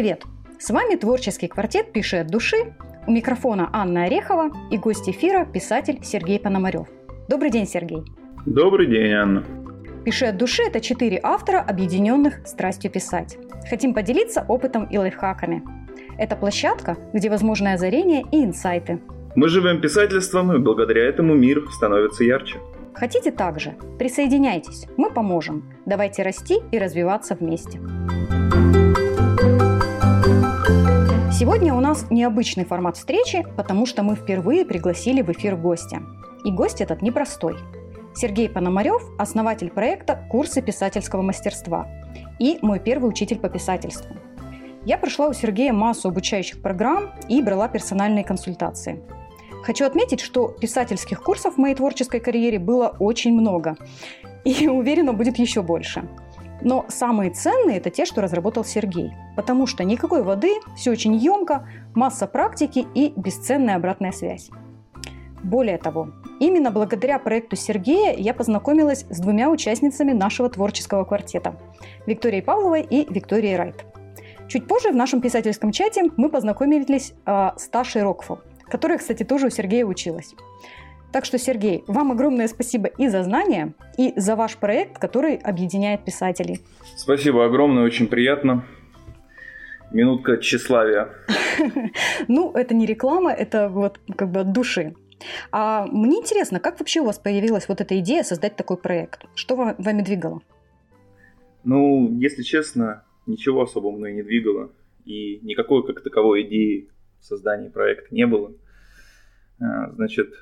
привет! С вами творческий квартет «Пиши от души». У микрофона Анна Орехова и гость эфира – писатель Сергей Пономарев. Добрый день, Сергей. Добрый день, Анна. «Пиши от души» – это четыре автора, объединенных страстью писать. Хотим поделиться опытом и лайфхаками. Это площадка, где возможны озарения и инсайты. Мы живем писательством, и благодаря этому мир становится ярче. Хотите также? Присоединяйтесь, мы поможем. Давайте расти и развиваться вместе. Сегодня у нас необычный формат встречи, потому что мы впервые пригласили в эфир гостя. И гость этот непростой. Сергей Пономарев – основатель проекта «Курсы писательского мастерства» и мой первый учитель по писательству. Я прошла у Сергея массу обучающих программ и брала персональные консультации. Хочу отметить, что писательских курсов в моей творческой карьере было очень много. И уверена, будет еще больше. Но самые ценные это те, что разработал Сергей. Потому что никакой воды, все очень емко, масса практики и бесценная обратная связь. Более того, именно благодаря проекту Сергея я познакомилась с двумя участницами нашего творческого квартета – Викторией Павловой и Викторией Райт. Чуть позже в нашем писательском чате мы познакомились э, с Ташей Рокфу, которая, кстати, тоже у Сергея училась. Так что, Сергей, вам огромное спасибо и за знания, и за ваш проект, который объединяет писателей. Спасибо огромное, очень приятно. Минутка тщеславия. Ну, это не реклама, это вот как бы от души. А мне интересно, как вообще у вас появилась вот эта идея создать такой проект? Что вами двигало? Ну, если честно, ничего особо мной не двигало. И никакой как таковой идеи создания проекта не было. А, значит,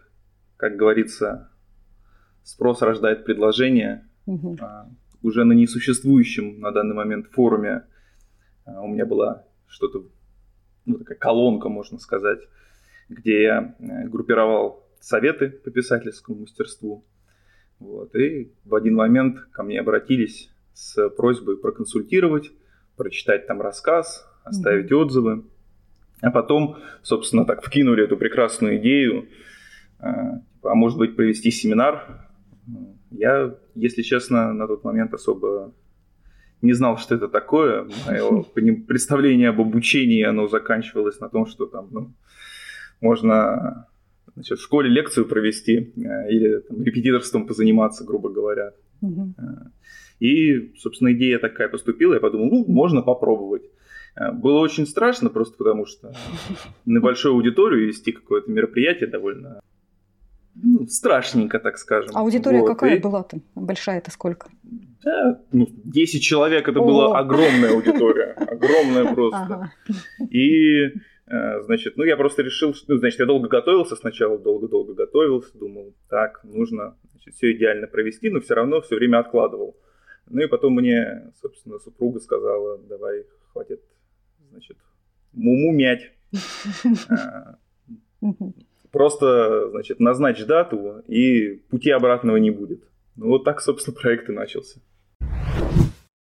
как говорится, спрос рождает предложение. Угу. Уже на несуществующем на данный момент форуме а, у меня была что-то, ну, такая колонка, можно сказать, где я э, группировал советы по писательскому мастерству. Вот. И в один момент ко мне обратились с просьбой проконсультировать, прочитать там рассказ, оставить mm отзывы. А потом, собственно, так вкинули эту прекрасную идею, типа, а может быть провести семинар. Я, если честно, на тот момент особо не знал, что это такое. Мое представление об обучении, оно заканчивалось на том, что там, ну, можно значит, в школе лекцию провести э, или там, репетиторством позаниматься, грубо говоря. Угу. И, собственно, идея такая поступила, я подумал, ну, можно попробовать. Э, было очень страшно, просто потому что на большую аудиторию вести какое-то мероприятие довольно ну, страшненько, так скажем. Аудитория вот. какая и... была там? Большая это сколько? Да, ну, 10 человек это О. была огромная аудитория. Огромная просто. И Э, значит, ну я просто решил, ну, значит, я долго готовился сначала, долго-долго готовился, думал, так, нужно значит, все идеально провести, но все равно все время откладывал. Ну и потом мне, собственно, супруга сказала, давай, хватит, значит, муму мять. Просто, значит, назначь дату, и пути обратного не будет. Ну вот так, собственно, проект и начался.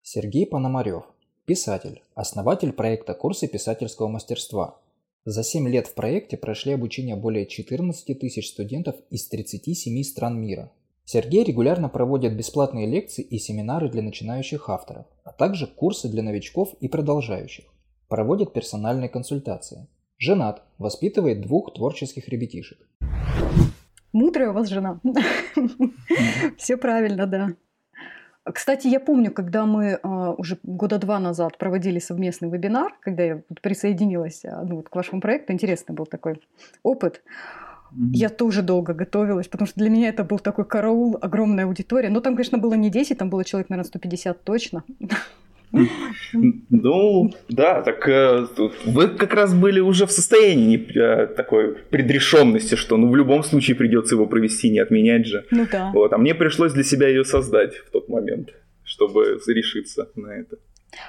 Сергей Пономарев, писатель, основатель проекта «Курсы писательского мастерства», за 7 лет в проекте прошли обучение более 14 тысяч студентов из 37 стран мира. Сергей регулярно проводит бесплатные лекции и семинары для начинающих авторов, а также курсы для новичков и продолжающих. Проводит персональные консультации. Женат, воспитывает двух творческих ребятишек. Мудрая у вас жена. Все правильно, да. Кстати, я помню, когда мы а, уже года два назад проводили совместный вебинар, когда я присоединилась а, ну, вот, к вашему проекту, интересный был такой опыт. Mm-hmm. Я тоже долго готовилась, потому что для меня это был такой караул, огромная аудитория. Но там, конечно, было не 10, там было человек, наверное, 150 точно. Ну, да, так э, вы как раз были уже в состоянии э, такой предрешенности, что ну в любом случае придется его провести, не отменять же. Ну да. Вот, а мне пришлось для себя ее создать в тот момент, чтобы решиться на это.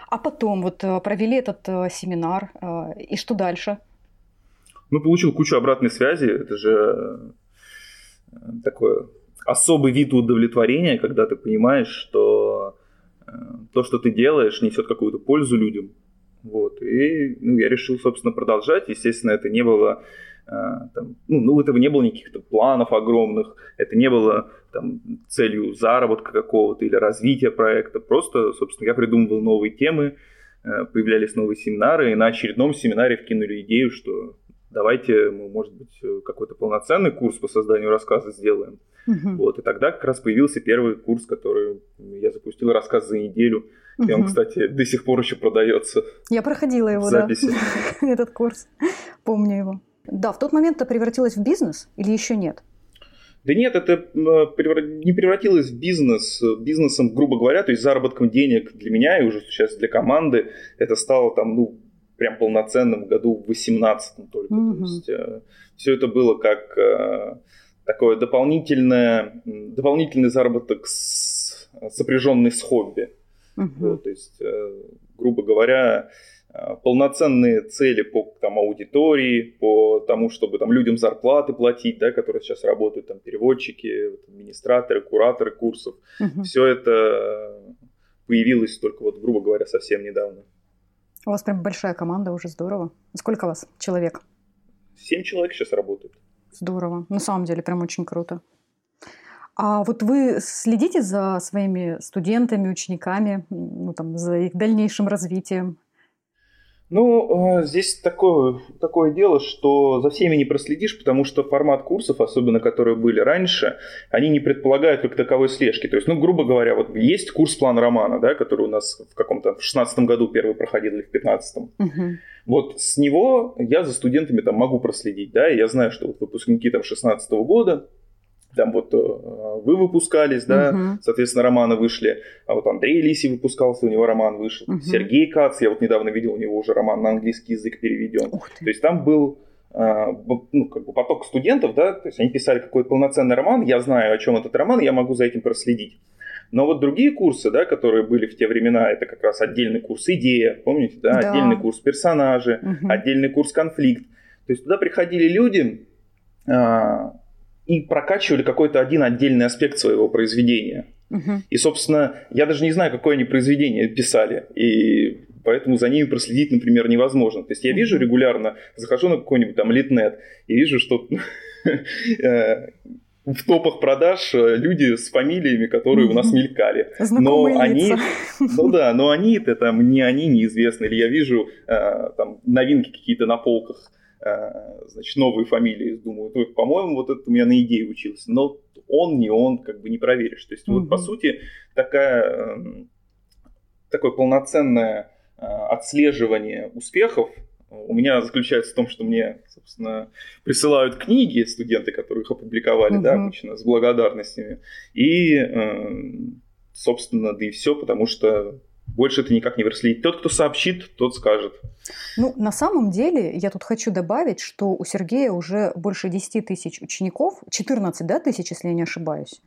А потом вот э, провели этот семинар, и что дальше? Ну, получил кучу обратной связи, это же такой особый вид удовлетворения, когда ты понимаешь, что то, что ты делаешь, несет какую-то пользу людям. Вот. И ну, я решил, собственно, продолжать. Естественно, это не было а, там, ну, ну, этого не было никаких планов огромных, это не было там, целью заработка какого-то или развития проекта. Просто, собственно, я придумывал новые темы, э, появлялись новые семинары, и на очередном семинаре вкинули идею, что давайте мы, может быть, э, какой-то полноценный курс по созданию рассказа сделаем. Угу. Вот, и тогда как раз появился первый курс, который я запустил, рассказ за неделю. Угу. И он, кстати, до сих пор еще продается. Я проходила его, да, этот курс. Помню его. Да, в тот момент это превратилось в бизнес или еще нет? Да нет, это не превратилось в бизнес, бизнесом, грубо говоря, то есть заработком денег для меня и уже сейчас для команды. Это стало там, ну, прям полноценным году в 18 только. Mm-hmm. То есть э, все это было как э, такое дополнительное, дополнительный заработок с, сопряженный с хобби. Mm-hmm. Вот, то есть, э, грубо говоря, Э, полноценные цели по там, аудитории, по тому, чтобы там, людям зарплаты платить, да, которые сейчас работают, там, переводчики, администраторы, кураторы курсов. Угу. Все это появилось только, вот, грубо говоря, совсем недавно. У вас прям большая команда, уже здорово. Сколько вас человек? Семь человек сейчас работают. Здорово. На самом деле, прям очень круто. А вот вы следите за своими студентами, учениками, ну, там, за их дальнейшим развитием? Ну, э, здесь такое, такое дело, что за всеми не проследишь, потому что формат курсов, особенно которые были раньше, они не предполагают как таковой слежки. То есть, ну, грубо говоря, вот есть курс план романа, да, который у нас в каком-то в 16 году первый проходил или в 15 угу. Вот с него я за студентами там могу проследить, да, и я знаю, что вот выпускники там 16 года, там вот э, вы выпускались, да, угу. соответственно, романы вышли, а вот Андрей Лиси выпускался, у него роман вышел, угу. Сергей Кац, я вот недавно видел, у него уже роман на английский язык переведен. То есть там был э, ну, как бы поток студентов, да, то есть они писали какой-то полноценный роман, я знаю, о чем этот роман, я могу за этим проследить. Но вот другие курсы, да, которые были в те времена, это как раз отдельный курс идея, помните, да, да. отдельный курс персонажи, угу. отдельный курс конфликт. То есть туда приходили люди, а, и прокачивали какой-то один отдельный аспект своего произведения. Угу. И, собственно, я даже не знаю, какое они произведение писали. И поэтому за ними проследить, например, невозможно. То есть я вижу регулярно, захожу на какой-нибудь там литнет и вижу, что э, в топах продаж э, люди с фамилиями, которые у нас мелькали. Знакомые но они, ну да, но они это там не они неизвестны. Или я вижу э, там новинки какие-то на полках значит, новые фамилии, думаю, ну, по-моему, вот это у меня на идее учился, но он, не он, как бы не проверишь. То есть, угу. вот по сути, такая, эм, такое полноценное э, отслеживание успехов у меня заключается в том, что мне, собственно, присылают книги студенты, которые их опубликовали, угу. да, обычно, с благодарностями. И, эм, собственно, да и все, потому что больше это никак не проследить. Тот, кто сообщит, тот скажет. Ну, на самом деле, я тут хочу добавить, что у Сергея уже больше 10 тысяч учеников, 14 да, тысяч, если я не ошибаюсь.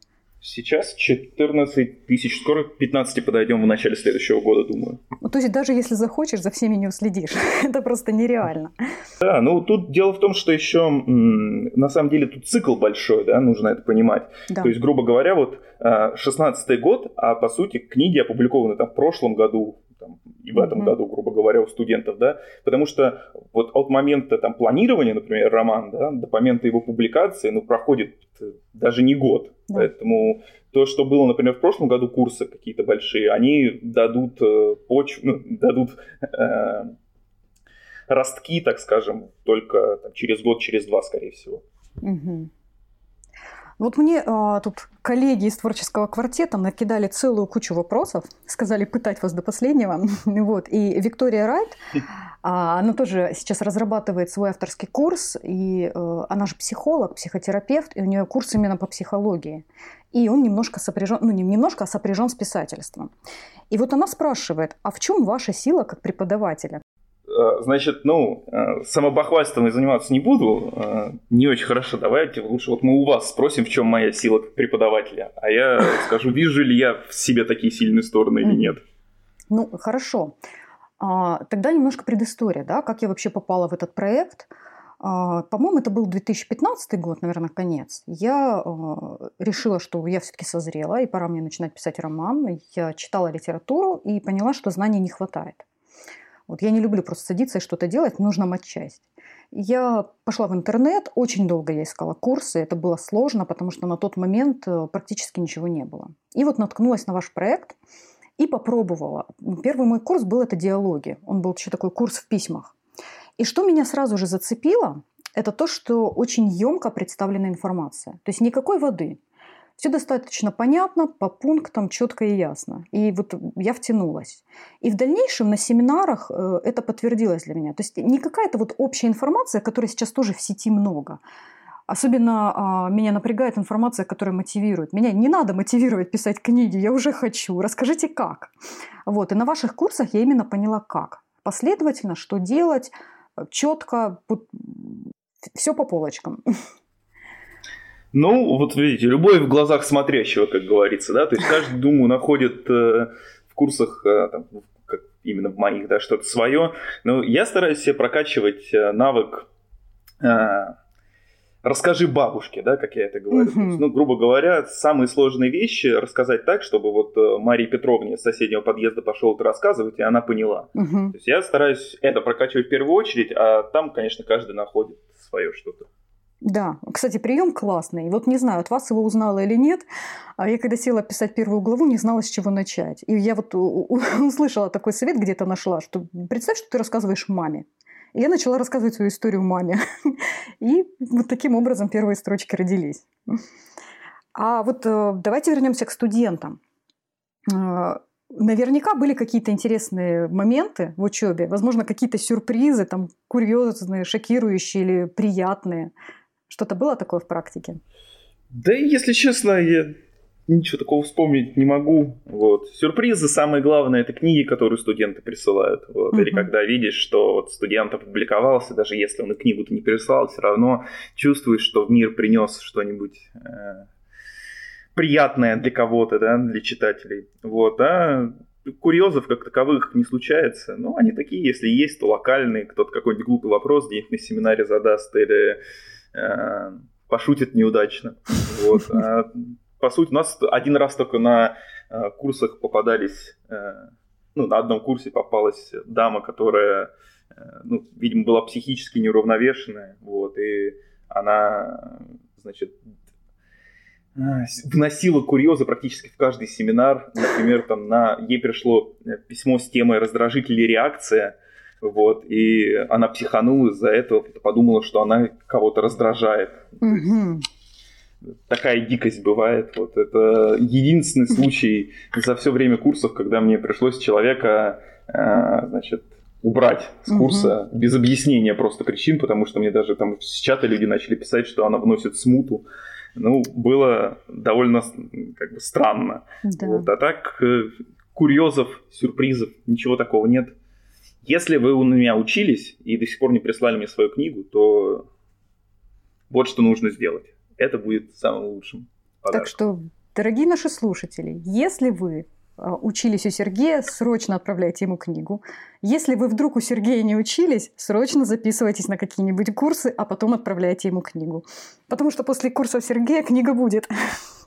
Сейчас 14 тысяч, скоро к 15 подойдем в начале следующего года, думаю. Ну, то есть даже если захочешь, за всеми не уследишь. Это просто нереально. Да, ну тут дело в том, что еще на самом деле тут цикл большой, да, нужно это понимать. Да. То есть, грубо говоря, вот 16 а, год, а по сути книги опубликованы там в прошлом году, там, и в этом mm-hmm. году, грубо говоря, у студентов, да, потому что вот от момента там планирования, например, роман, да, до момента его публикации, ну, проходит даже не год, да. Поэтому то, что было, например, в прошлом году курсы какие-то большие, они дадут э, почву, ну, дадут э, ростки, так скажем, только там, через год, через два, скорее всего. Угу. Вот мне а, тут коллеги из творческого квартета накидали целую кучу вопросов, сказали пытать вас до последнего. вот. И Виктория Райт, а, она тоже сейчас разрабатывает свой авторский курс, и а, она же психолог, психотерапевт, и у нее курс именно по психологии. И он немножко сопряжен, ну не немножко, а сопряжен с писательством. И вот она спрашивает, а в чем ваша сила как преподавателя? Э, значит, ну, э, самобахвальством я заниматься не буду, э, не очень хорошо. Давайте лучше вот мы у вас спросим, в чем моя сила как преподавателя, а я скажу, вижу ли я в себе такие сильные стороны или нет. Ну, хорошо. А, тогда немножко предыстория, да, как я вообще попала в этот проект. А, по-моему, это был 2015 год, наверное, конец. Я решила, что я все-таки созрела, и пора мне начинать писать роман. Я читала литературу и поняла, что знаний не хватает. Вот я не люблю просто садиться и что-то делать, нужно матчасть. Я пошла в интернет, очень долго я искала курсы, это было сложно, потому что на тот момент э, практически ничего не было. И вот наткнулась на ваш проект, и попробовала. Первый мой курс был это диалоги. Он был еще такой курс в письмах. И что меня сразу же зацепило, это то, что очень емко представлена информация. То есть никакой воды. Все достаточно понятно, по пунктам, четко и ясно. И вот я втянулась. И в дальнейшем на семинарах э, это подтвердилось для меня. То есть не какая-то вот общая информация, которой сейчас тоже в сети много. Особенно а, меня напрягает информация, которая мотивирует. Меня не надо мотивировать писать книги, я уже хочу. Расскажите, как. Вот. И на ваших курсах я именно поняла, как. Последовательно, что делать, четко, все по полочкам. Ну, вот видите, любовь в глазах смотрящего, как говорится, да, то есть каждый, думаю, находит э, в курсах, э, там, как именно в моих, да, что-то свое, но я стараюсь себе прокачивать э, навык э, расскажи бабушке, да, как я это говорю. Uh-huh. есть, ну, грубо говоря, самые сложные вещи рассказать так, чтобы вот э, Марии Петровне с соседнего подъезда пошел это рассказывать, и она поняла. Uh-huh. То есть я стараюсь это прокачивать в первую очередь, а там, конечно, каждый находит свое что-то. Да, кстати, прием классный. Вот не знаю, от вас его узнала или нет. А я когда села писать первую главу, не знала, с чего начать. И я вот услышала такой совет, где-то нашла, что представь, что ты рассказываешь маме. И я начала рассказывать свою историю маме. И вот таким образом первые строчки родились. А вот э, давайте вернемся к студентам. Э, наверняка были какие-то интересные моменты в учебе, возможно, какие-то сюрпризы, там, курьезные, шокирующие или приятные. Что-то было такое в практике? Да, если честно, я ничего такого вспомнить не могу. Вот. Сюрпризы, самое главное, это книги, которые студенты присылают. Вот. Uh-huh. Или когда видишь, что вот студент опубликовался, даже если он и книгу-то не прислал, все равно чувствуешь, что в мир принес что-нибудь э, приятное для кого-то, да, для читателей. Вот, а курьезов как таковых не случается. Но они такие, если есть, то локальные. Кто-то какой-нибудь глупый вопрос где-нибудь на семинаре задаст или пошутит неудачно. Вот. А по сути, у нас один раз только на э, курсах попадались, э, ну, на одном курсе попалась дама, которая, э, ну, видимо, была психически неуравновешенная, вот, и она, значит, вносила курьезы практически в каждый семинар. Например, там на ей пришло письмо с темой раздражитель и реакция, вот, и она психанула из-за этого, подумала, что она кого-то раздражает. Угу такая дикость бывает. Вот это единственный случай за все время курсов, когда мне пришлось человека, э, значит, убрать с курса угу. без объяснения просто причин, потому что мне даже там с чата люди начали писать, что она вносит смуту. Ну, было довольно как бы странно. Да. Вот. А так э, курьезов, сюрпризов, ничего такого нет. Если вы у меня учились и до сих пор не прислали мне свою книгу, то вот что нужно сделать это будет самым лучшим подарком. Так что, дорогие наши слушатели, если вы а, учились у Сергея, срочно отправляйте ему книгу. Если вы вдруг у Сергея не учились, срочно записывайтесь на какие-нибудь курсы, а потом отправляйте ему книгу. Потому что после курсов Сергея книга будет.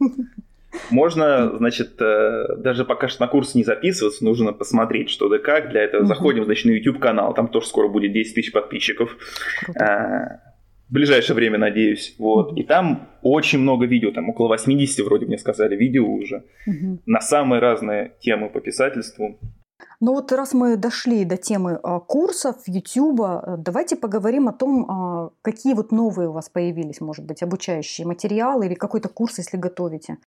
Можно, значит, э, даже пока что на курс не записываться, нужно посмотреть, что да как. Для этого заходим, значит, на YouTube канал, там тоже скоро будет 10 тысяч подписчиков. Круто. А, в ближайшее время, надеюсь. Вот. И там очень много видео, там около 80 вроде мне сказали видео уже, угу. на самые разные темы по писательству. Ну вот раз мы дошли до темы а, курсов, э, давайте поговорим о том, а, какие вот новые у вас появились, может быть, обучающие материалы или какой-то курс, если готовите.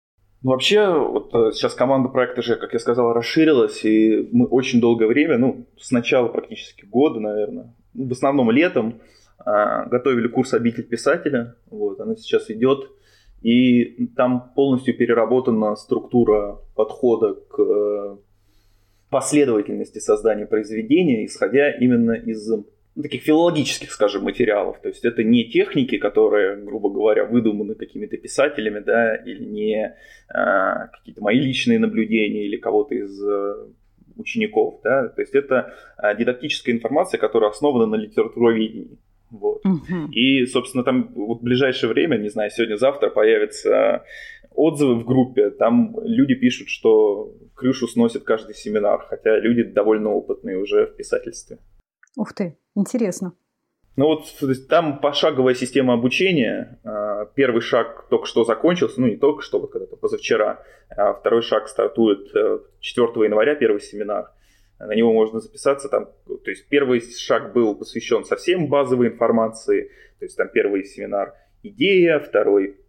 Ну, вообще, вот э, сейчас команда проекта же, как я сказал, расширилась, и мы очень долгое время, ну, с начала практически года, наверное, в основном летом, а, готовили курс «Обитель писателя», вот, она сейчас идет, и там полностью переработана структура подхода к э, последовательности создания произведения, исходя именно из ну, таких филологических, скажем, материалов. То есть это не техники, которые, грубо говоря, выдуманы какими-то писателями, да, или не а, какие-то мои личные наблюдения или кого-то из э, учеников, да. То есть это а, дидактическая информация, которая основана на литературоведении. Вот. Угу. И, собственно, там вот в ближайшее время, не знаю, сегодня-завтра появятся отзывы в группе. Там люди пишут, что крышу сносит каждый семинар, хотя люди довольно опытные уже в писательстве. Ух ты, интересно. Ну вот там пошаговая система обучения, а, первый шаг только что закончился, ну не только что, вот когда-то позавчера, а второй шаг стартует 4 января, первый семинар. На него можно записаться там, то есть первый шаг был посвящен совсем базовой информации, то есть там первый семинар идея, второй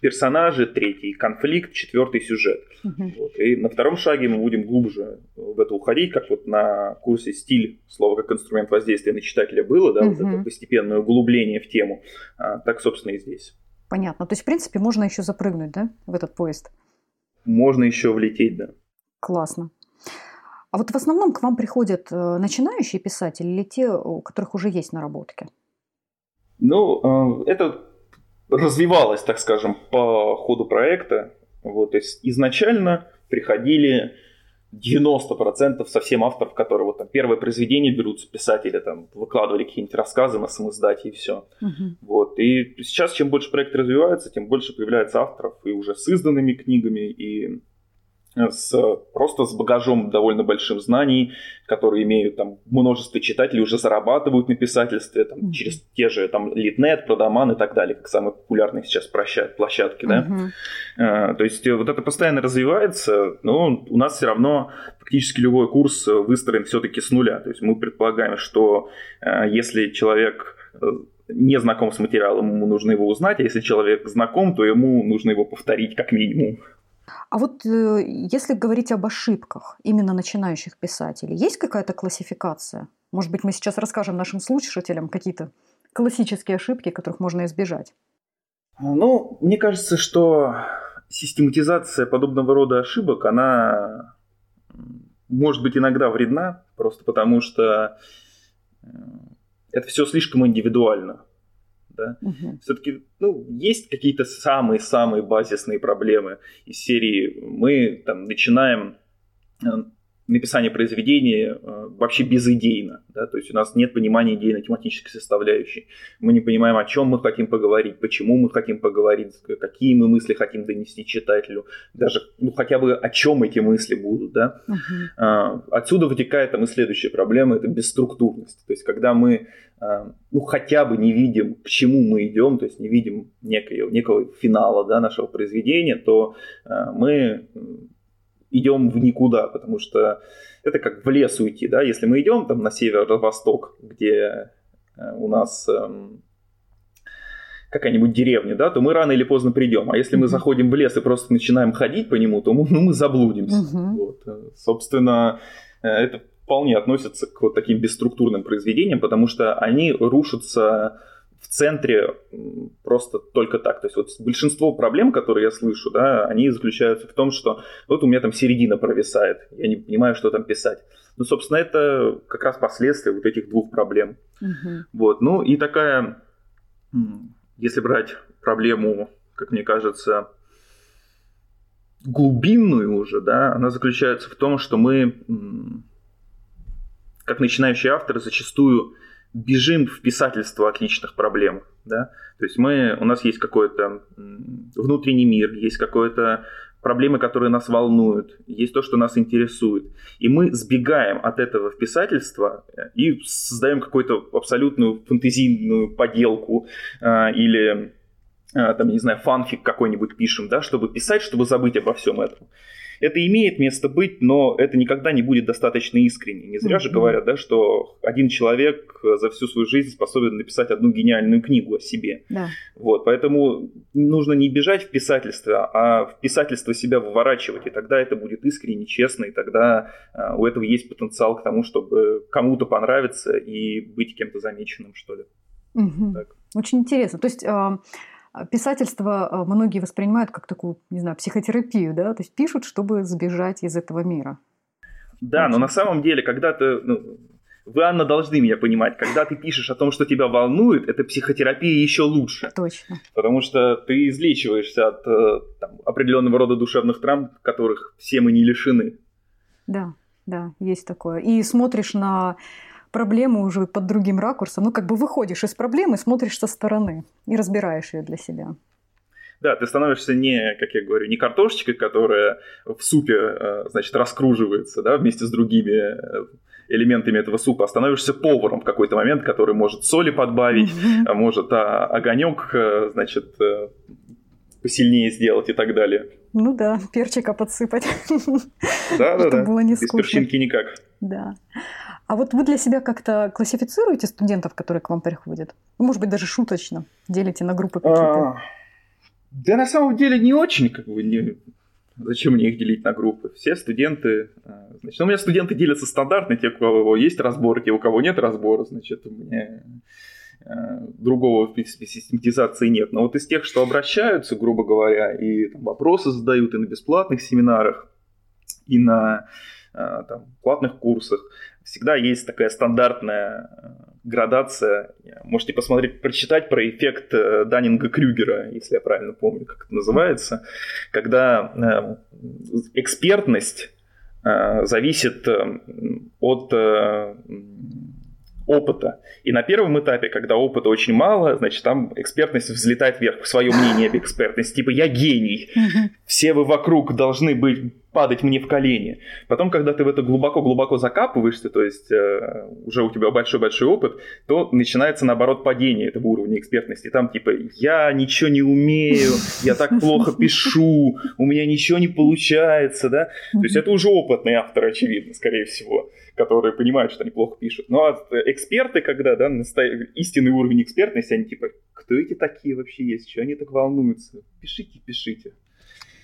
персонажи, третий конфликт, четвертый сюжет. Вот. И на втором шаге мы будем глубже в это уходить, как вот на курсе стиль слова как инструмент воздействия на читателя было, да, вот это постепенное углубление в тему, а, так, собственно, и здесь. Понятно. То есть, в принципе, можно еще запрыгнуть, да, в этот поезд? Можно еще влететь, да. Классно. А вот в основном к вам приходят э, начинающие писатели или те, у которых уже есть наработки? Ну, э, это развивалось, так скажем, по ходу проекта. Вот, то есть изначально приходили 90% совсем авторов, которые вот там первое произведение берутся, писатели там выкладывали какие-нибудь рассказы на самоиздате и все. Uh-huh. Вот. И сейчас, чем больше проект развивается, тем больше появляется авторов и уже с изданными книгами, и с, просто с багажом довольно большим знаний, которые имеют там множество читателей, уже зарабатывают на писательстве там, mm-hmm. через те же там Литнет, Продаман и так далее, как самые популярные сейчас площадки. Да? Mm-hmm. А, то есть вот это постоянно развивается, но у нас все равно практически любой курс выстроен все-таки с нуля. То есть мы предполагаем, что если человек э, не знаком с материалом, ему нужно его узнать, а если человек знаком, то ему нужно его повторить как минимум. А вот э, если говорить об ошибках именно начинающих писателей, есть какая-то классификация? Может быть, мы сейчас расскажем нашим слушателям какие-то классические ошибки, которых можно избежать? Ну, мне кажется, что систематизация подобного рода ошибок, она может быть иногда вредна, просто потому что э, это все слишком индивидуально да, угу. все-таки, ну, есть какие-то самые-самые базисные проблемы из серии. Мы там начинаем э, написание произведения э, вообще безыдейно. Да? То есть у нас нет понимания идейно-тематической составляющей. Мы не понимаем, о чем мы хотим поговорить, почему мы хотим поговорить, какие мы мысли хотим донести читателю, даже ну, хотя бы о чем эти мысли будут. Да? Uh-huh. Отсюда вытекает там и следующая проблема – это бесструктурность. То есть когда мы а, ну, хотя бы не видим, к чему мы идем, то есть не видим некого, некого финала да, нашего произведения, то а, мы идем в никуда, потому что это как в лес уйти, да, если мы идем там на северо-восток, где э, у нас эм, какая-нибудь деревня, да, то мы рано или поздно придем. А если мы заходим в лес и просто начинаем ходить по нему, то мы, ну, мы заблудимся. Uh-huh. Вот. Э, собственно, э, это вполне относится к вот таким бесструктурным произведениям, потому что они рушатся в центре просто только так. То есть вот большинство проблем, которые я слышу, да, они заключаются в том, что вот у меня там середина провисает, я не понимаю, что там писать. Ну, собственно, это как раз последствия вот этих двух проблем. Угу. Вот, ну и такая, если брать проблему, как мне кажется, глубинную уже, да, она заключается в том, что мы, как начинающие авторы, зачастую бежим в писательство от личных проблем. Да? То есть мы, у нас есть какой-то внутренний мир, есть какое-то проблемы, которые нас волнуют, есть то, что нас интересует. И мы сбегаем от этого в писательство э, и создаем какую-то абсолютную фантазийную поделку э, или э, там, не знаю, фанфик какой-нибудь пишем, да, чтобы писать, чтобы забыть обо всем этом. Это имеет место быть, но это никогда не будет достаточно искренне. Не зря mm-hmm. же говорят, да, что один человек за всю свою жизнь способен написать одну гениальную книгу о себе. Да. Вот, поэтому нужно не бежать в писательство, а в писательство себя выворачивать, и тогда это будет искренне, честно, и тогда uh, у этого есть потенциал к тому, чтобы кому-то понравиться и быть кем-то замеченным, что ли. Угу. Так. Очень интересно. То есть а, писательство а, многие воспринимают как такую, не знаю, психотерапию, да, то есть пишут, чтобы сбежать из этого мира. Да, но на самом деле, когда ты, ну, вы, Анна, должны меня понимать, когда ты пишешь о том, что тебя волнует, это психотерапия еще лучше. Точно. Потому что ты излечиваешься от э, там, определенного рода душевных травм, которых все мы не лишены. Да, да, есть такое. И смотришь на проблему уже под другим ракурсом. Ну, как бы выходишь из проблемы, смотришь со стороны и разбираешь ее для себя. Да, ты становишься не, как я говорю, не картошечкой, которая в супе, э, значит, раскруживается, да, вместе с другими э, элементами этого супа, а становишься поваром в какой-то момент, который может соли подбавить, mm-hmm. может а, огонек, э, значит, посильнее сделать и так далее. Ну да, перчика подсыпать. Да, да, да. было не Без перчинки никак. Да. А вот вы для себя как-то классифицируете студентов, которые к вам приходят? Ну, может быть, даже шуточно делите на группы какие-то? А, да, на самом деле не очень, как бы, не... Зачем мне их делить на группы? Все студенты... А, значит, у меня студенты делятся стандартно, те, у кого есть разбор, те, у кого нет разбора, значит, у меня а, другого в систематизации нет. Но вот из тех, что обращаются, грубо говоря, и там, вопросы задают и на бесплатных семинарах, и на там, платных курсах, всегда есть такая стандартная э, градация. Можете посмотреть, прочитать про эффект э, Даннинга-Крюгера, если я правильно помню, как это называется, когда э, экспертность зависит от опыта. И на первом этапе, когда опыта очень мало, значит, там экспертность взлетает вверх, свое мнение об экспертности. Типа, я гений, все вы вокруг должны быть падать мне в колени. Потом, когда ты в это глубоко-глубоко закапываешься, то есть э, уже у тебя большой-большой опыт, то начинается, наоборот, падение этого уровня экспертности. Там типа, я ничего не умею, я так плохо пишу, у меня ничего не получается, да? То есть это уже опытный автор, очевидно, скорее всего которые понимают, что они плохо пишут. Но ну, а эксперты, когда, да, истинный уровень экспертности, они типа, кто эти такие вообще есть, что они так волнуются? Пишите, пишите.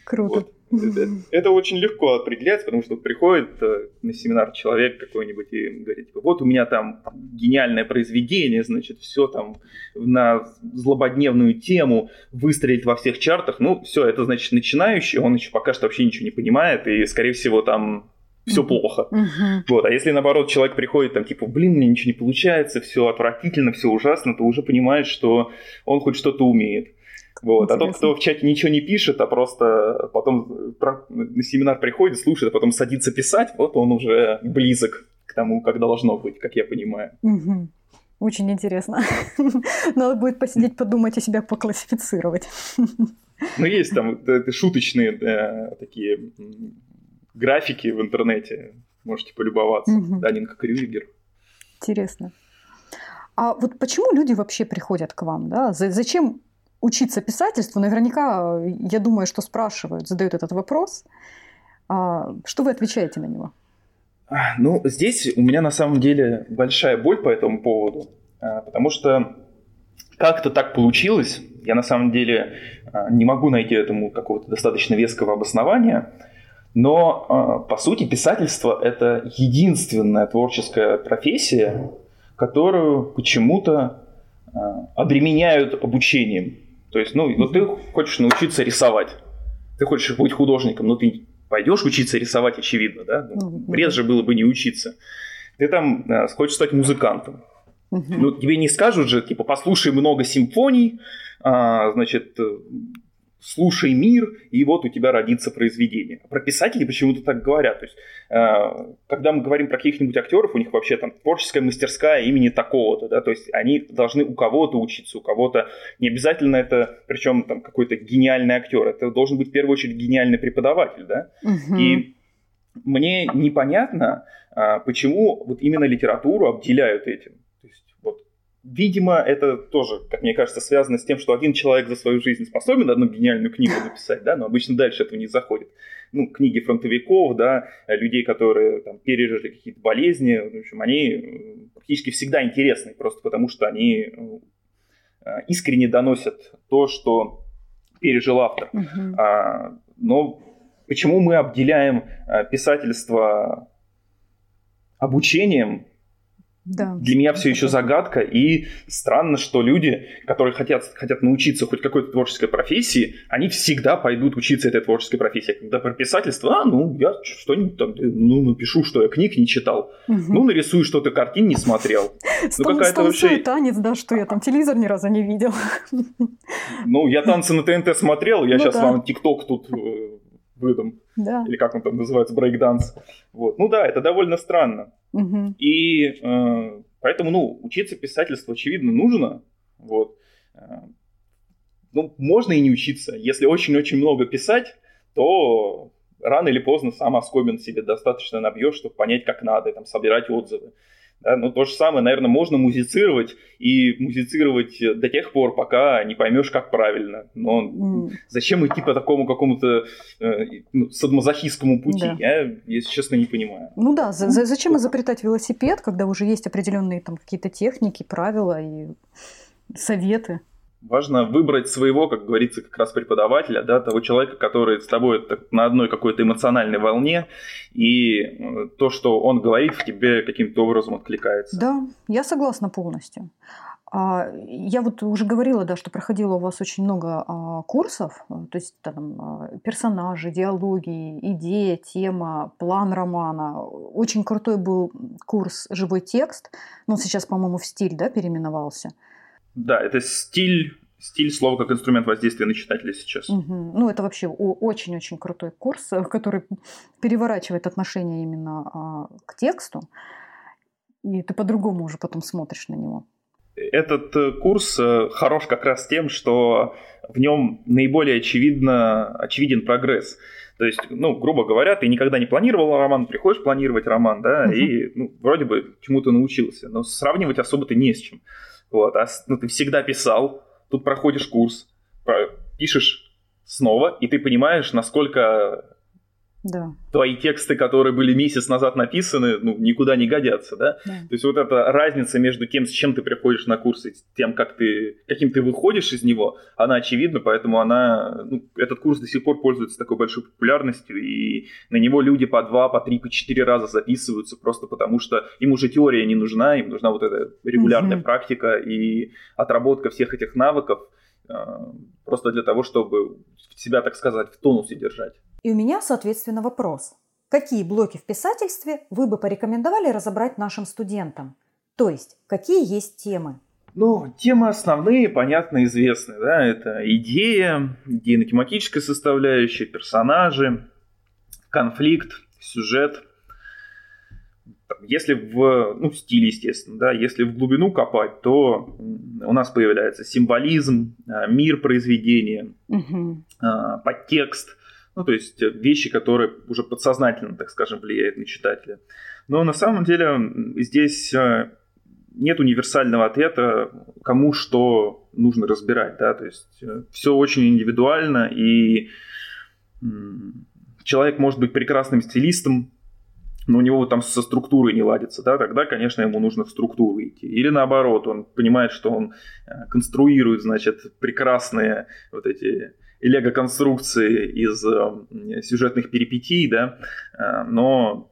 Круто. Вот. Это, это очень легко определять, потому что приходит э, на семинар человек какой-нибудь и говорит, типа, вот у меня там гениальное произведение, значит, все там на злободневную тему, выстрелить во всех чартах, ну, все, это значит начинающий, он еще пока что вообще ничего не понимает, и, скорее всего, там все плохо. Uh-huh. Вот. А если наоборот человек приходит там типа, блин, мне ничего не получается, все отвратительно, все ужасно, то уже понимает, что он хоть что-то умеет. Вот. А тот, кто в чате ничего не пишет, а просто потом на семинар приходит, слушает, а потом садится писать, вот он уже близок к тому, как должно быть, как я понимаю. Угу. Очень интересно. Надо будет посидеть, подумать и себя поклассифицировать. Ну, есть там шуточные да, такие графики в интернете. Можете полюбоваться. Угу. Данинка Крюгер. Интересно. А вот почему люди вообще приходят к вам? Да? Зачем учиться писательству, наверняка, я думаю, что спрашивают, задают этот вопрос. А что вы отвечаете на него? А, ну, здесь у меня на самом деле большая боль по этому поводу, а, потому что как-то так получилось, я на самом деле а, не могу найти этому какого-то достаточно веского обоснования, но по сути писательство это единственная творческая профессия, которую почему-то обременяют обучением. То есть, ну, вот ты хочешь научиться рисовать, ты хочешь быть художником, но ты пойдешь учиться рисовать, очевидно, да? Ну, бред же было бы не учиться. Ты там э, хочешь стать музыкантом. Ну, тебе не скажут же, типа, послушай много симфоний, а, значит, слушай мир, и вот у тебя родится произведение. Про писателей почему-то так говорят. То есть, э, когда мы говорим про каких-нибудь актеров, у них вообще там творческая мастерская имени такого-то, да, то есть они должны у кого-то учиться, у кого-то не обязательно это, причем там какой-то гениальный актер, это должен быть в первую очередь гениальный преподаватель, да. Угу. И мне непонятно, а, почему вот именно литературу обделяют этим. Видимо, это тоже, как мне кажется, связано с тем, что один человек за свою жизнь способен одну гениальную книгу написать, да, но обычно дальше этого не заходит. Ну, книги фронтовиков, да, людей, которые там пережили какие-то болезни, в общем, они э, практически всегда интересны, просто потому что они э, искренне доносят то, что пережил автор. Uh-huh. А, но почему мы обделяем э, писательство обучением, да. Для меня все еще загадка, и странно, что люди, которые хотят, хотят научиться хоть какой-то творческой профессии, они всегда пойдут учиться этой творческой профессии. Когда про писательство, а, ну, я что-нибудь там, ну, напишу, что я книг не читал. Угу. Ну, нарисую что-то, картин не смотрел. Ну, какая-то вообще... танец, да, что я там телевизор ни разу не видел. Ну, я танцы на ТНТ смотрел, я ну, сейчас да. вам ТикТок тут э, выдам. Да. Или как он там называется, брейкданс. Вот. Ну да, это довольно странно. Угу. И э, поэтому, ну, учиться писательству, очевидно, нужно. Вот. Э, ну, можно и не учиться. Если очень-очень много писать, то рано или поздно сам Оскобин себе достаточно набьешь, чтобы понять, как надо, там, собирать отзывы. Да, но то же самое, наверное, можно музицировать и музицировать до тех пор, пока не поймешь, как правильно. Но mm. зачем идти по такому какому-то э, ну, садмазохистскому пути, да. я, если честно, не понимаю. Ну да, за, за, зачем изобретать велосипед, когда уже есть определенные там какие-то техники, правила и советы? Важно выбрать своего, как говорится, как раз преподавателя, да, того человека, который с тобой на одной какой-то эмоциональной волне, и э, то, что он говорит, в тебе каким-то образом откликается. Да, я согласна полностью. А, я вот уже говорила, да, что проходила у вас очень много а, курсов, э, то есть там а, персонажи, диалоги, идея, тема, план романа. Очень крутой был курс «Живой текст», ну сейчас, по-моему, в стиль, да, переименовался. Да, это стиль, стиль слова как инструмент воздействия на читателя сейчас. Угу. Ну, это вообще очень-очень крутой курс, который переворачивает отношение именно а, к тексту, и ты по-другому уже потом смотришь на него. Этот э, курс э, хорош как раз тем, что в нем наиболее очевидно, очевиден прогресс. То есть, ну, грубо говоря, ты никогда не планировал роман, приходишь планировать роман, да, uh и ну, вроде бы чему-то научился, но сравнивать особо ты не с чем. Вот, а ну, ты всегда писал, тут проходишь курс, пишешь снова, и ты понимаешь, насколько да. твои тексты, которые были месяц назад написаны, ну, никуда не годятся, да? да? То есть вот эта разница между тем, с чем ты приходишь на курсы, и тем, как ты, каким ты выходишь из него, она очевидна, поэтому она, ну, этот курс до сих пор пользуется такой большой популярностью, и на него люди по два, по три, по четыре раза записываются, просто потому что им уже теория не нужна, им нужна вот эта регулярная угу. практика и отработка всех этих навыков, э, просто для того, чтобы себя, так сказать, в тонусе держать. И у меня, соответственно, вопрос. Какие блоки в писательстве вы бы порекомендовали разобрать нашим студентам? То есть, какие есть темы? Ну, темы основные, понятно, известны. Да? Это идея, идейно-тематическая составляющая, персонажи, конфликт, сюжет. Если в ну, стиле, естественно, да, если в глубину копать, то у нас появляется символизм, а, мир произведения, угу. подтекст – ну, то есть э, вещи, которые уже подсознательно, так скажем, влияют на читателя. Но на самом деле здесь э, нет универсального ответа, кому что нужно разбирать, да, то есть э, все очень индивидуально, и человек может быть прекрасным стилистом, но у него там со структурой не ладится, да, тогда, конечно, ему нужно в структуру идти. Или наоборот, он понимает, что он конструирует, значит, прекрасные вот эти лего-конструкции из э, сюжетных перипетий, да, э, но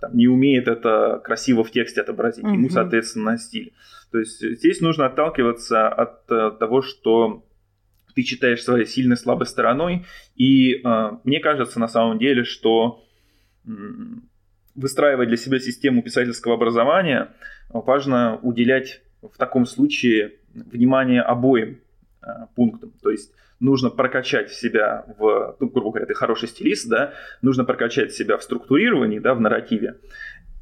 там, не умеет это красиво в тексте отобразить. Ему, соответственно, стиль. То есть здесь нужно отталкиваться от э, того, что ты читаешь своей сильной слабой стороной. И э, мне кажется на самом деле, что выстраивать для себя систему писательского образования важно уделять в таком случае внимание обоим э, пунктам. То есть нужно прокачать себя в, ну, грубо говоря, ты хороший стилист, да, нужно прокачать себя в структурировании, да, в нарративе,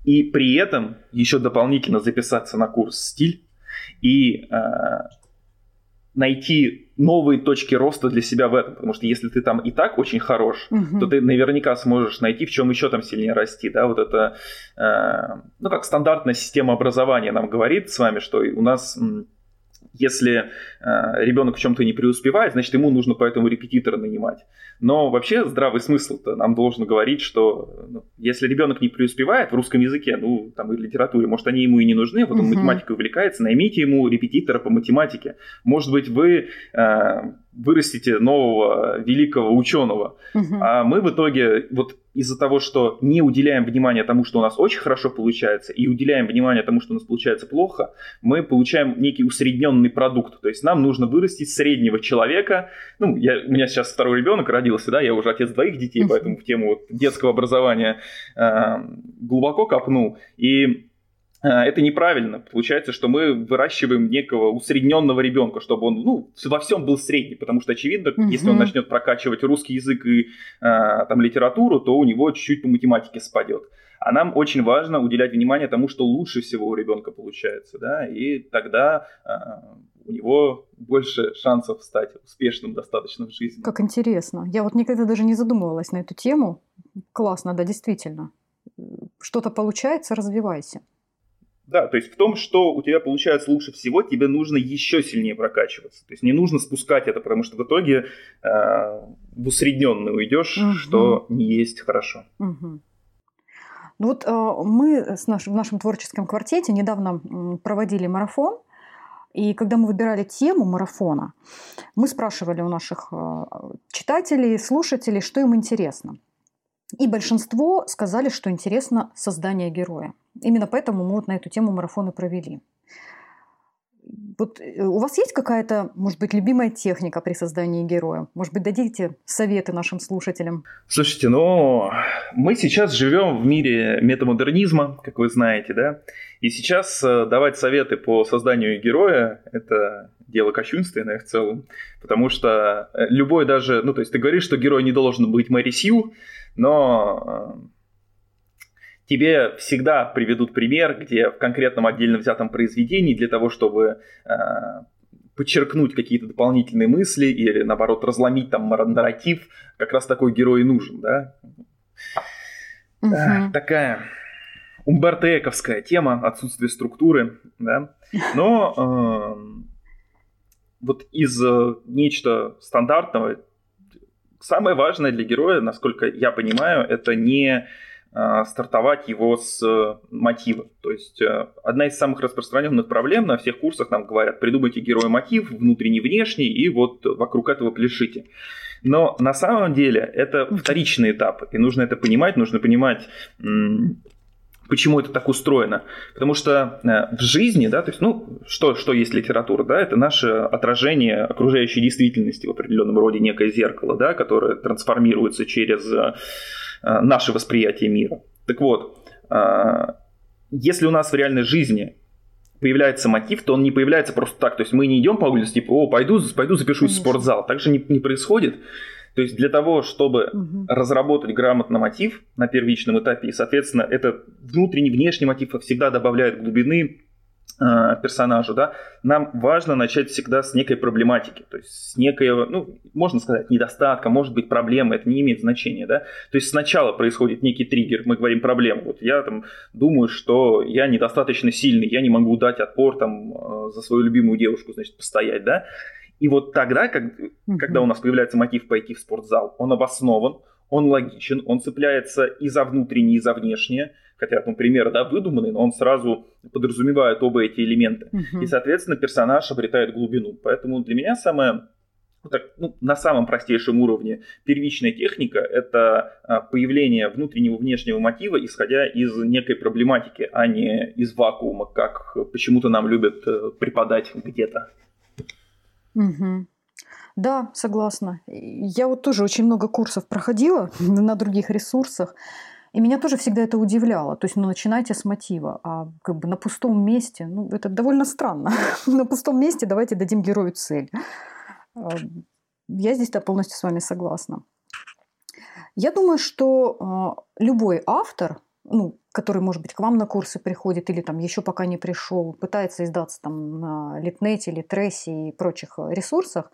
и при этом еще дополнительно записаться на курс стиль и э, найти новые точки роста для себя в этом, потому что если ты там и так очень хорош, угу. то ты наверняка сможешь найти, в чем еще там сильнее расти, да, вот это, э, ну, как стандартная система образования нам говорит с вами, что у нас если э, ребенок в чем-то не преуспевает, значит, ему нужно поэтому репетитора нанимать. Но вообще здравый смысл-то нам должен говорить, что ну, если ребенок не преуспевает в русском языке, ну, там, и в литературе, может, они ему и не нужны, вот он uh-huh. математикой увлекается, наймите ему репетитора по математике. Может быть, вы э, вырастите нового великого ученого. Uh-huh. А мы в итоге вот из-за того, что не уделяем внимания тому, что у нас очень хорошо получается, и уделяем внимание тому, что у нас получается плохо, мы получаем некий усредненный продукт. То есть нам нужно вырастить среднего человека. Ну, я, у меня сейчас второй ребенок родился, да, я уже отец двоих детей, поэтому в тему вот детского образования э, глубоко копнул. И это неправильно. Получается, что мы выращиваем некого усредненного ребенка, чтобы он ну, во всем был средний, потому что, очевидно, угу. если он начнет прокачивать русский язык и а, там, литературу, то у него чуть-чуть по математике спадет. А нам очень важно уделять внимание тому, что лучше всего у ребенка получается, да, и тогда а, у него больше шансов стать успешным достаточно в жизни. Как интересно. Я вот никогда даже не задумывалась на эту тему. Классно, да, действительно. Что-то получается, развивайся. Да, то есть в том, что у тебя получается лучше всего, тебе нужно еще сильнее прокачиваться. То есть не нужно спускать это, потому что в итоге э, в усредненный уйдешь, угу. что не есть хорошо. Угу. Ну вот э, мы с наш, в нашем творческом квартете недавно проводили марафон, и когда мы выбирали тему марафона, мы спрашивали у наших э, читателей, слушателей, что им интересно. И большинство сказали, что интересно создание героя. Именно поэтому мы вот на эту тему марафоны провели. Вот э, у вас есть какая-то, может быть, любимая техника при создании героя? Может быть, дадите советы нашим слушателям? Слушайте, ну, мы сейчас живем в мире метамодернизма, как вы знаете, да? И сейчас э, давать советы по созданию героя – это дело кощунственное в целом, потому что э, любой даже, ну, то есть ты говоришь, что герой не должен быть Мэри Сью, но тебе всегда приведут пример, где в конкретном отдельно взятом произведении для того, чтобы э, подчеркнуть какие-то дополнительные мысли или, наоборот, разломить там нарратив, как раз такой герой и нужен, да? Угу. Э, такая Умберто Эковская тема, отсутствие структуры, да? Но э, вот из э, нечто стандартного, самое важное для героя, насколько я понимаю, это не Э, стартовать его с э, мотива. То есть э, одна из самых распространенных проблем на всех курсах нам говорят, придумайте героя мотив, внутренний, внешний, и вот вокруг этого пляшите. Но на самом деле это вторичный этап, и нужно это понимать, нужно понимать, почему это так устроено. Потому что в жизни, да, то есть, ну, что, что есть литература, да, это наше отражение окружающей действительности в определенном роде, некое зеркало, да, которое трансформируется через Э, наше восприятие мира. Так вот, э, если у нас в реальной жизни появляется мотив, то он не появляется просто так. То есть мы не идем по улице, типа, о, пойду, пойду запишусь Конечно. в спортзал. Так же не, не происходит. То есть для того, чтобы угу. разработать грамотно мотив на первичном этапе, и, соответственно, этот внутренний, внешний мотив всегда добавляет глубины, Э, персонажу, да, нам важно начать всегда с некой проблематики, то есть с некоего, ну, можно сказать, недостатка, может быть, проблемы, это не имеет значения, да. То есть сначала происходит некий триггер, мы говорим проблему. Вот я там думаю, что я недостаточно сильный, я не могу дать отпор там э, за свою любимую девушку, значит, постоять, да. И вот тогда, как, mm-hmm. когда у нас появляется мотив пойти в спортзал, он обоснован, он логичен, он цепляется и за внутреннее, и за внешнее, хотя там пример, да, выдуманный, но он сразу подразумевает оба эти элементы. Угу. И, соответственно, персонаж обретает глубину. Поэтому для меня самое так, ну, на самом простейшем уровне первичная техника – это а, появление внутреннего внешнего мотива, исходя из некой проблематики, а не из вакуума, как почему-то нам любят э, преподать где-то. Угу. Да, согласна. Я вот тоже очень много курсов проходила на других ресурсах. И меня тоже всегда это удивляло. То есть, ну, начинайте с мотива, а как бы на пустом месте, ну, это довольно странно. на пустом месте давайте дадим герою цель. А, я здесь-то полностью с вами согласна. Я думаю, что э, любой автор, ну, который, может быть, к вам на курсы приходит или там еще пока не пришел, пытается издаться там на Литнете или Трессе и прочих ресурсах,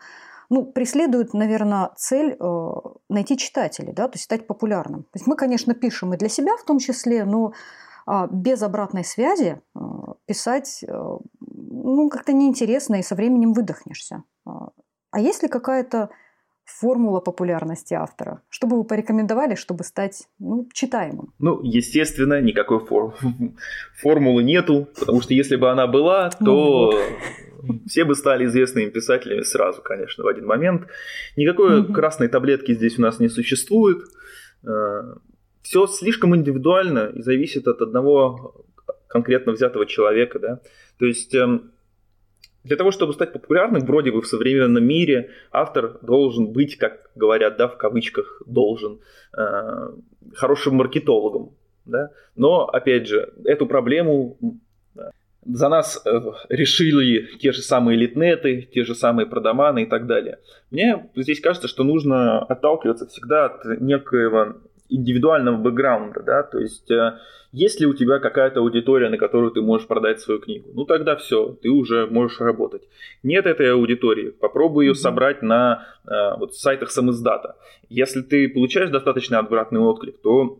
ну, преследует, наверное, цель э, найти читателей, да, то есть стать популярным. То есть мы, конечно, пишем и для себя в том числе, но э, без обратной связи э, писать, э, ну, как-то неинтересно, и со временем выдохнешься. А есть ли какая-то формула популярности автора? Что бы вы порекомендовали, чтобы стать ну, читаемым? Ну, естественно, никакой фор... формулы нету, потому что если бы она была, то все бы стали известными писателями сразу, конечно, в один момент. Никакой mm-hmm. красной таблетки здесь у нас не существует. Э, все слишком индивидуально и зависит от одного конкретно взятого человека, да. То есть эм, для того, чтобы стать популярным, вроде бы в современном мире, автор должен быть, как говорят, да, в кавычках, должен, э, хорошим маркетологом. Да? Но, опять же, эту проблему за нас э, решили те же самые литнеты, те же самые продоманы и так далее. Мне здесь кажется, что нужно отталкиваться всегда от некоего индивидуального бэкграунда, да, то есть э, есть ли у тебя какая-то аудитория, на которую ты можешь продать свою книгу, ну тогда все, ты уже можешь работать. Нет этой аудитории, попробуй ее mm-hmm. собрать на э, вот, сайтах самиздата. Если ты получаешь достаточно обратный отклик, то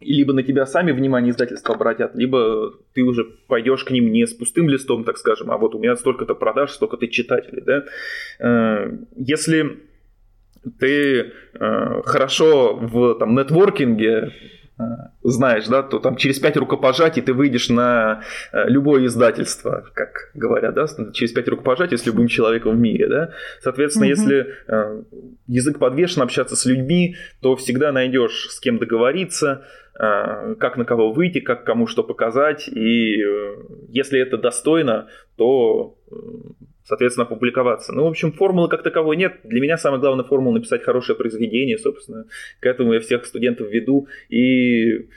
либо на тебя сами внимание издательства обратят, либо ты уже пойдешь к ним не с пустым листом, так скажем, а вот у меня столько-то продаж, столько-то читателей, да. Э, если ты э, хорошо в там, нетворкинге э, знаешь, да, то там через пять рукопожатий ты выйдешь на э, любое издательство, как говорят, да, через пять рукопожатий с любым человеком в мире, да. Соответственно, mm-hmm. если э, язык подвешен, общаться с людьми, то всегда найдешь с кем договориться, э, как на кого выйти, как кому что показать, и если это достойно, то соответственно, публиковаться. Ну, в общем, формулы как таковой нет. Для меня самая главная формула написать хорошее произведение, собственно. К этому я всех студентов веду. И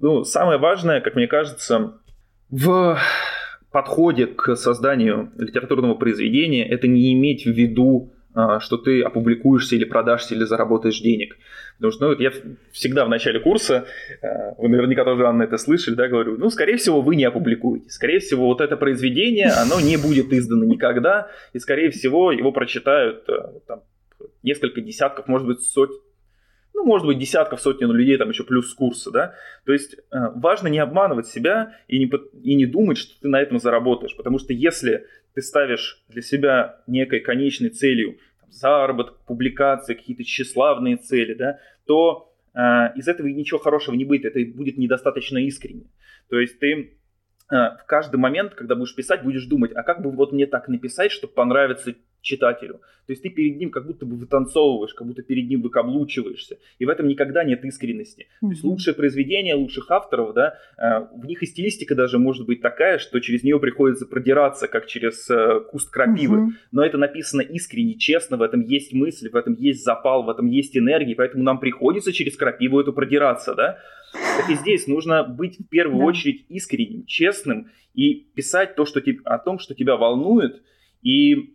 ну, самое важное, как мне кажется, в подходе к созданию литературного произведения это не иметь в виду что ты опубликуешься или продашься или заработаешь денег. Потому что ну, я всегда в начале курса, а, вы наверняка тоже, Анна, это слышали, да, говорю, ну, скорее всего, вы не опубликуете. Скорее всего, вот это произведение, оно не будет издано никогда, и, скорее всего, его прочитают а, там, несколько десятков, может быть, сотен, ну, может быть, десятков, сотен людей, там еще плюс курса, да. То есть важно не обманывать себя и не, и не думать, что ты на этом заработаешь, потому что если ты ставишь для себя некой конечной целью там, заработок, публикации, какие-то тщеславные цели, да, то э, из этого ничего хорошего не будет, это будет недостаточно искренне. То есть ты э, в каждый момент, когда будешь писать, будешь думать, а как бы вот мне так написать, чтобы понравиться читателю. То есть ты перед ним как будто бы вытанцовываешь, как будто перед ним выкаблучиваешься. И в этом никогда нет искренности. Mm-hmm. То есть лучшее произведение лучших авторов, да, э, в них и стилистика даже может быть такая, что через нее приходится продираться, как через э, куст крапивы. Mm-hmm. Но это написано искренне, честно, в этом есть мысль, в этом есть запал, в этом есть энергия, поэтому нам приходится через крапиву эту продираться, да. Так и здесь нужно быть в первую да. очередь искренним, честным и писать то, что te- о том, что тебя волнует, и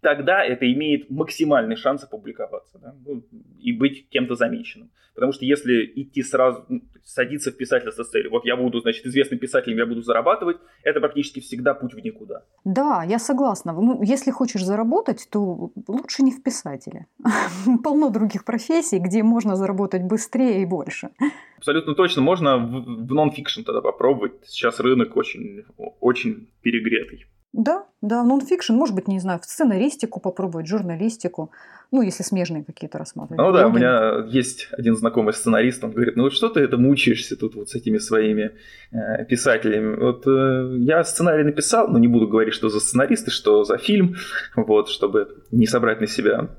тогда это имеет максимальный шанс опубликоваться да? ну, и быть кем-то замеченным. Потому что если идти сразу, ну, садиться в писательство с целью, вот я буду, значит, известным писателем, я буду зарабатывать, это практически всегда путь в никуда. Да, я согласна. Ну, если хочешь заработать, то лучше не в писателе. Полно других профессий, где можно заработать быстрее и больше. Абсолютно точно. Можно в, в нон-фикшн тогда попробовать. Сейчас рынок очень, очень перегретый. Да, да, нон-фикшн, может быть, не знаю, в сценаристику попробовать, журналистику, ну, если смежные какие-то рассматривать. Ну да, у меня есть один знакомый сценарист, он говорит, ну вот что ты это мучаешься тут вот с этими своими э, писателями. Вот э, я сценарий написал, но не буду говорить, что за сценарист и что за фильм, вот, чтобы не собрать на себя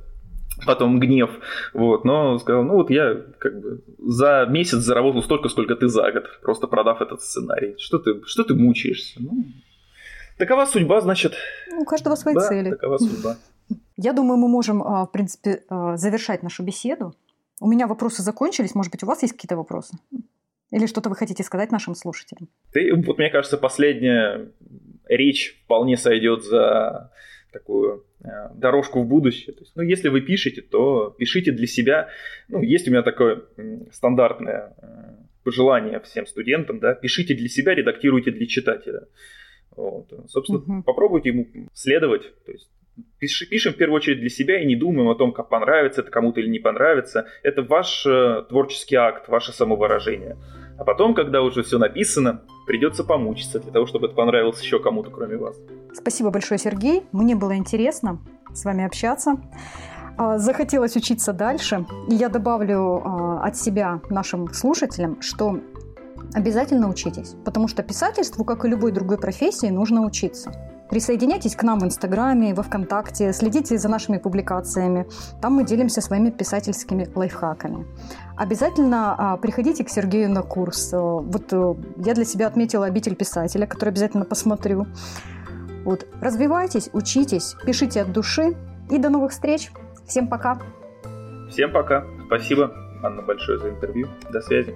потом гнев, вот, но сказал, ну вот я как бы за месяц заработал столько, сколько ты за год, просто продав этот сценарий. Что ты, что ты мучаешься? Ну, Такова судьба, значит. У каждого свои да, цели. такова судьба. Я думаю, мы можем, а, в принципе, а, завершать нашу беседу. У меня вопросы закончились. Может быть, у вас есть какие-то вопросы? Или что-то вы хотите сказать нашим слушателям? Ты, вот мне кажется, последняя речь вполне сойдет за такую э, дорожку в будущее. То есть, ну, если вы пишете, то пишите для себя. Ну, есть у меня такое стандартное э, пожелание всем студентам, да, пишите для себя, редактируйте для читателя. Вот. Собственно, угу. попробуйте ему следовать. То есть пиш, пишем в первую очередь для себя и не думаем о том, как понравится это кому-то или не понравится. Это ваш э, творческий акт, ваше самовыражение. А потом, когда уже все написано, придется помучиться для того, чтобы это понравилось еще кому-то, кроме вас. Спасибо большое, Сергей. Мне было интересно с вами общаться. А, захотелось учиться дальше. И я добавлю а, от себя нашим слушателям, что Обязательно учитесь, потому что писательству, как и любой другой профессии, нужно учиться. Присоединяйтесь к нам в Инстаграме, во Вконтакте, следите за нашими публикациями. Там мы делимся своими писательскими лайфхаками. Обязательно а, приходите к Сергею на курс. Вот э, я для себя отметила обитель писателя, который обязательно посмотрю. Вот. Развивайтесь, учитесь, пишите от души. И до новых встреч. Всем пока. Всем пока. Спасибо, Анна, большое за интервью. До связи.